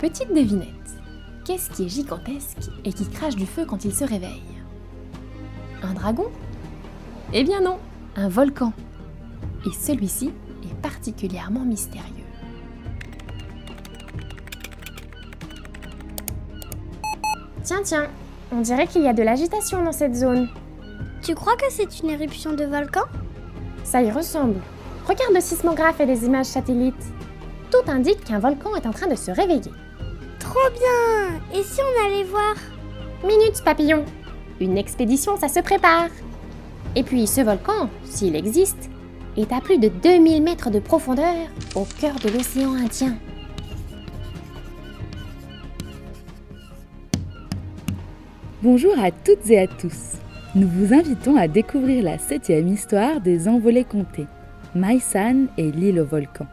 Petite devinette. Qu'est-ce qui est gigantesque et qui crache du feu quand il se réveille? Un dragon? Eh bien non, un volcan. Et celui-ci est particulièrement mystérieux. Tiens, tiens, on dirait qu'il y a de l'agitation dans cette zone. Tu crois que c'est une éruption de volcan? Ça y ressemble. Regarde le sismographe et les images satellites. Tout indique qu'un volcan est en train de se réveiller. Trop bien Et si on allait voir? Minute, papillon. Une expédition, ça se prépare. Et puis ce volcan, s'il existe, est à plus de 2000 mètres de profondeur au cœur de l'océan Indien. Bonjour à toutes et à tous. Nous vous invitons à découvrir la septième histoire des envolées comptées, Maïsan et l'île au volcan.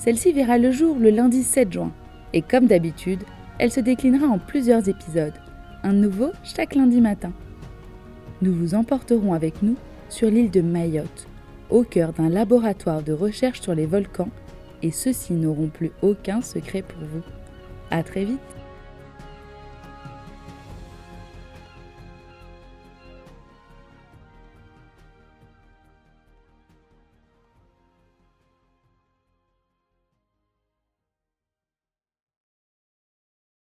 Celle-ci verra le jour le lundi 7 juin, et comme d'habitude, elle se déclinera en plusieurs épisodes, un nouveau chaque lundi matin. Nous vous emporterons avec nous sur l'île de Mayotte, au cœur d'un laboratoire de recherche sur les volcans, et ceux-ci n'auront plus aucun secret pour vous. À très vite